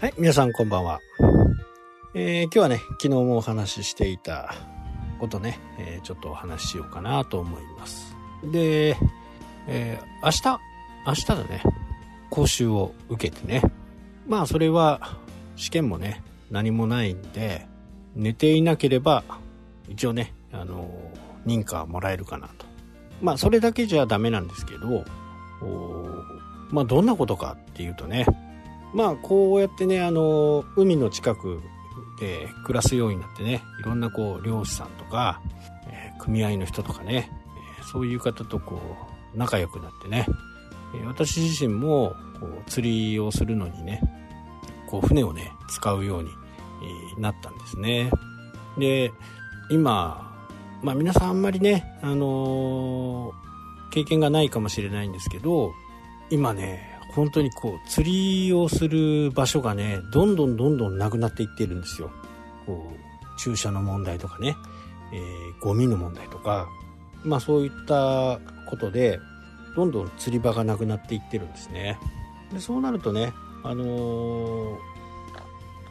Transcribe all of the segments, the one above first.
はい、皆さんこんばんは。えー、今日はね、昨日もお話ししていたことね、えー、ちょっとお話ししようかなと思います。で、えー、明日、明日だね、講習を受けてね、まあそれは試験もね、何もないんで、寝ていなければ、一応ね、あの、認可もらえるかなと。まあそれだけじゃダメなんですけど、まあどんなことかっていうとね、まあこうやってねあの海の近くで暮らすようになってねいろんなこう漁師さんとか、えー、組合の人とかね、そういう方とこう仲良くなってね、えー、私自身もこう釣りをするのにねこう船をね使うように、なったんですね。で今まあ皆さんあんまりねあの経験がないかもしれないんですけど今ね本当にこう釣りをする場所がねどんどんどんどんなくなっていってるんですよ。こう駐車の問題とかね、えー、ゴミの問題とかまあそういったことでどんどん釣り場がなくなっていってるんですね。でそうなるとねあのー、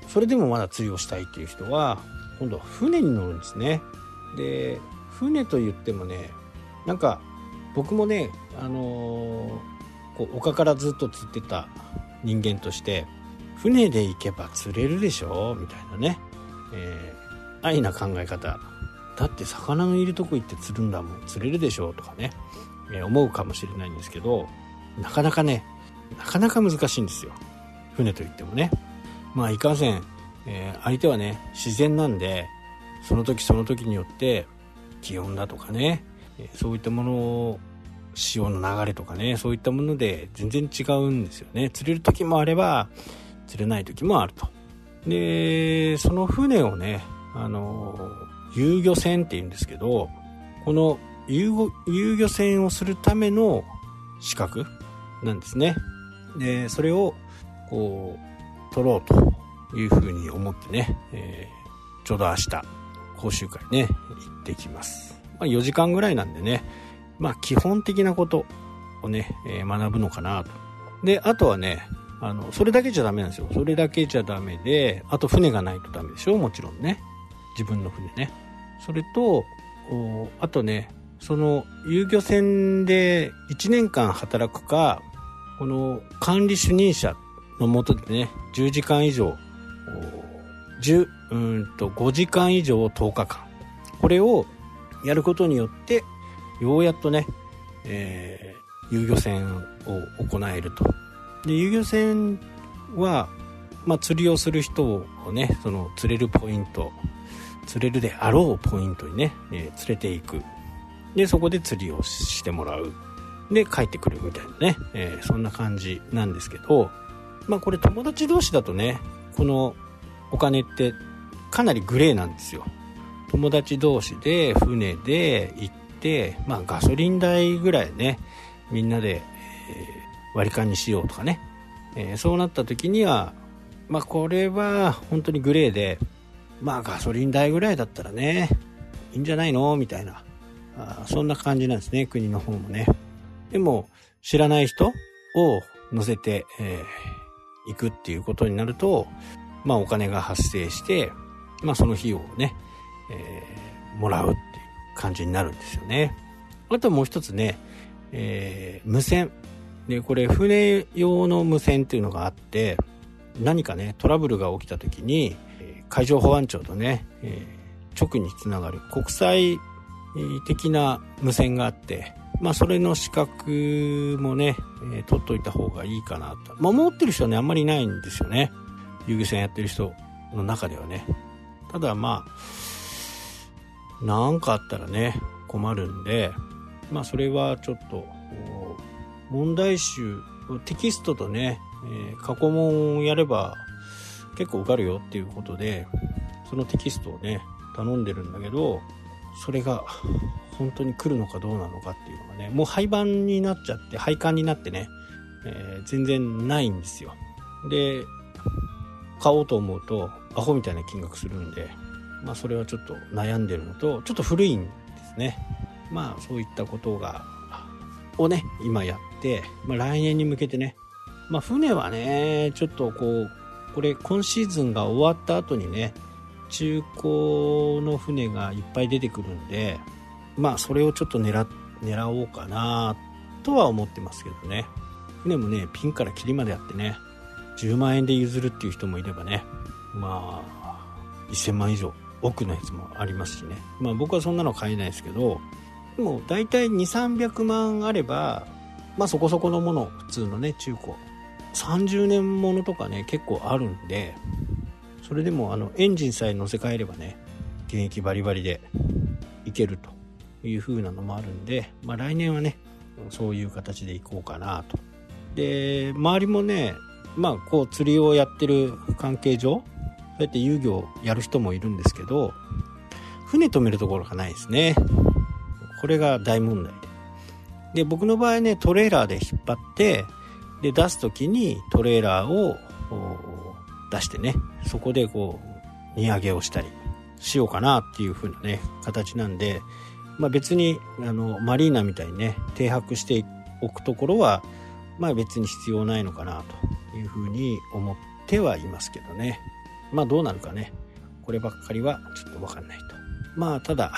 それでもまだ釣りをしたいっていう人は今度は船に乗るんですね。で船と言ってもねなんか僕もねあのーこう丘からずっと釣ってた人間として船で行けば釣れるでしょ？みたいなね、えー、安易な考え方。だって魚のいるとこ行って釣るんだもん。釣れるでしょ？とかね、えー、思うかもしれないんですけどなかなかねなかなか難しいんですよ。船といってもね。まあいかんせん、えー、相手はね自然なんでその時その時によって気温だとかねそういったものを潮の流れとかねそういったもので全然違うんですよね。釣れる時もあれば釣れない時もあると。でその船をねあの遊漁船っていうんですけどこの遊漁船をするための資格なんですね。でそれをこう取ろうというふうに思ってね、えー、ちょうど明日講習会ね行ってきます、まあ、4時間ぐらいなんでねまあ、基本的なことをね、えー、学ぶのかなと。で、あとはね、あの、それだけじゃダメなんですよ。それだけじゃダメで、あと船がないとダメでしょ？もちろんね。自分の船ね。それと、あとね、その遊漁船で1年間働くか、この管理主任者のもとでね、10時間以上、10うんと5時間以上10日間。これをやることによって、ようやっとね、えー、遊漁船を行えると。で、遊漁船は、まあ、釣りをする人をね、その釣れるポイント、釣れるであろうポイントにね、えー、連れていく。で、そこで釣りをしてもらう。で、帰ってくるみたいなね、えー、そんな感じなんですけど、まあこれ友達同士だとね、このお金ってかなりグレーなんですよ。友達同士で船で行っ、まあ、ガソリン代ぐらいねみんなで、え、割り勘にしようとかね、え、そうなった時にはまあこれは本当にグレーでまあガソリン代ぐらいだったらねいいんじゃないの？みたいな。あそんな感じなんですね国の方もね。でも知らない人を乗せて、えー、行くっていうことになるとまあお金が発生してまあその費用をね、えー、もらうっていう。感じになるんですよね。あともう一つね、えー、無線。で、これ船用の無線っていうのがあって、何かね、トラブルが起きた時に、海上保安庁とね、えー、直につながる国際的な無線があって、まあそれの資格もね、えー、取っといた方がいいかなと。まあ持ってる人はね、あんまりいないんですよね。遊漁船やってる人の中ではね。ただまあ、何かあったらね困るんでまあそれはちょっと問題集テキストとね、えー、過去問をやれば結構受かるよっていうことでそのテキストをね頼んでるんだけどそれが本当に来るのかどうなのかっていうのがねもう廃盤になっちゃって廃刊になってね、えー、全然ないんですよ。で買おうと思うとアホみたいな金額するんでまあ、それはちょっと悩んでるのとちょっと古いんですね。まあそういったことがをね今やって、まあ、来年に向けてね、まあ、船はねちょっとこうこれ今シーズンが終わった後にね中古の船がいっぱい出てくるんでまあそれをちょっと狙狙おうかなとは思ってますけどね。船もねピンからキリまであってね10万円で譲るっていう人もいればねまあ1000万以上奥のやつもありますしね。まあ僕はそんなの買えないですけどでも大体2300万あればまあそこそこのもの普通のね中古。30年ものとかね結構あるんでそれでもあのエンジンさえ乗せ替えればね現役バリバリでいけるという風なのもあるんで、まあ、来年はねそういう形でいこうかなと。で周りもねまあこう釣りをやってる関係上そうやって遊漁やる人もいるんですけど船止めるところがないですね。これが大問題。で僕の場合ねトレーラーで引っ張ってで出す時にトレーラーを出してねそこでこう荷上げをしたりしようかなっていう風なね形なんで、まあ、別にあのマリーナみたいにね停泊しておくところはまあ別に必要ないのかなというふうに思ってはいますけどね。まあどうなるかね。こればっかりはちょっとわかんないと。まあただ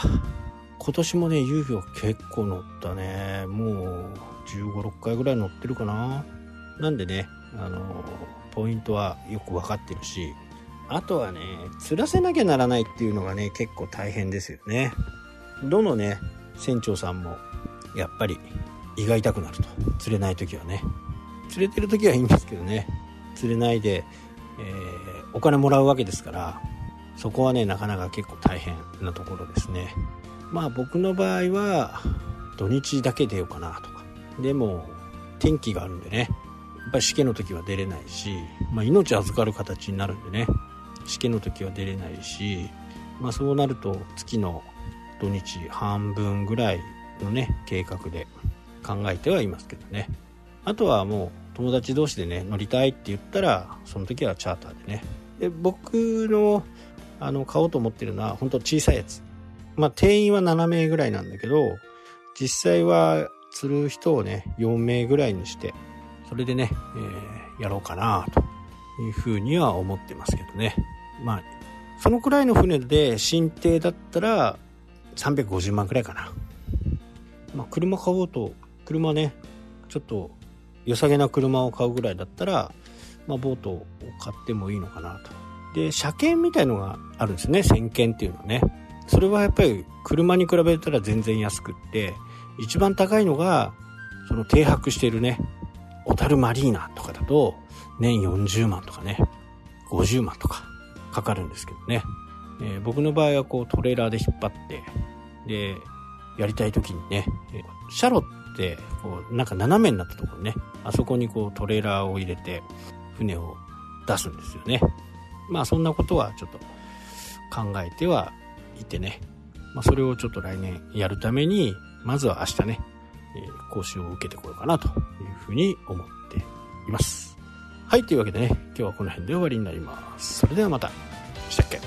今年もね遊戯を結構乗ったね。もう1 5 6回ぐらい乗ってるかな。なんでねあのポイントはよく分かってるしあとはね釣らせなきゃならないっていうのがね結構大変ですよね。どのね船長さんもやっぱり胃が痛くなると。釣れない時はね。釣れてる時はいいんですけどね。釣れないで、お金もらうわけですからそこはねなかなか結構大変なところですね。まあ僕の場合は土日だけ出ようかなとか。でも天気があるんでね。やっぱり試験の時は出れないし、まあ、命預かる形になるんでね。試験の時は出れないし、まあ、そうなると月の土日半分ぐらいのね計画で考えてはいますけどね。あとはもう友達同士でね乗りたいって言ったらその時はチャーターでね。で僕のあの買おうと思ってるのは本当小さいやつ。まあ定員は7名ぐらいなんだけど実際は釣る人をね4名ぐらいにしてそれでね、えー、やろうかなというふうには思ってますけどね。まあそのくらいの船で新艇だったら350万くらいかな。まあ車買おうと車ねちょっと良さげな車を買うぐらいだったら、まあ、ボートを買ってもいいのかなと。で車検みたいのがあるんですね。先検っていうのはね。それはやっぱり車に比べたら全然安くって一番高いのがその停泊してるね。小樽マリーナとかだと年40万とかね。50万とかかかるんですけどね、えー、僕の場合はこうトレーラーで引っ張ってでやりたい時にねシャロってこうなんか斜めになったところね。あそこにこうトレーラーを入れて船を出すんですよね。まあそんなことはちょっと考えてはいてね、まあ、それをちょっと来年やるためにまずは明日ね、えー、講習を受けてこようかなというふうに思っています。はいというわけでね今日はこの辺で終わりになります。それではまた。したっけ？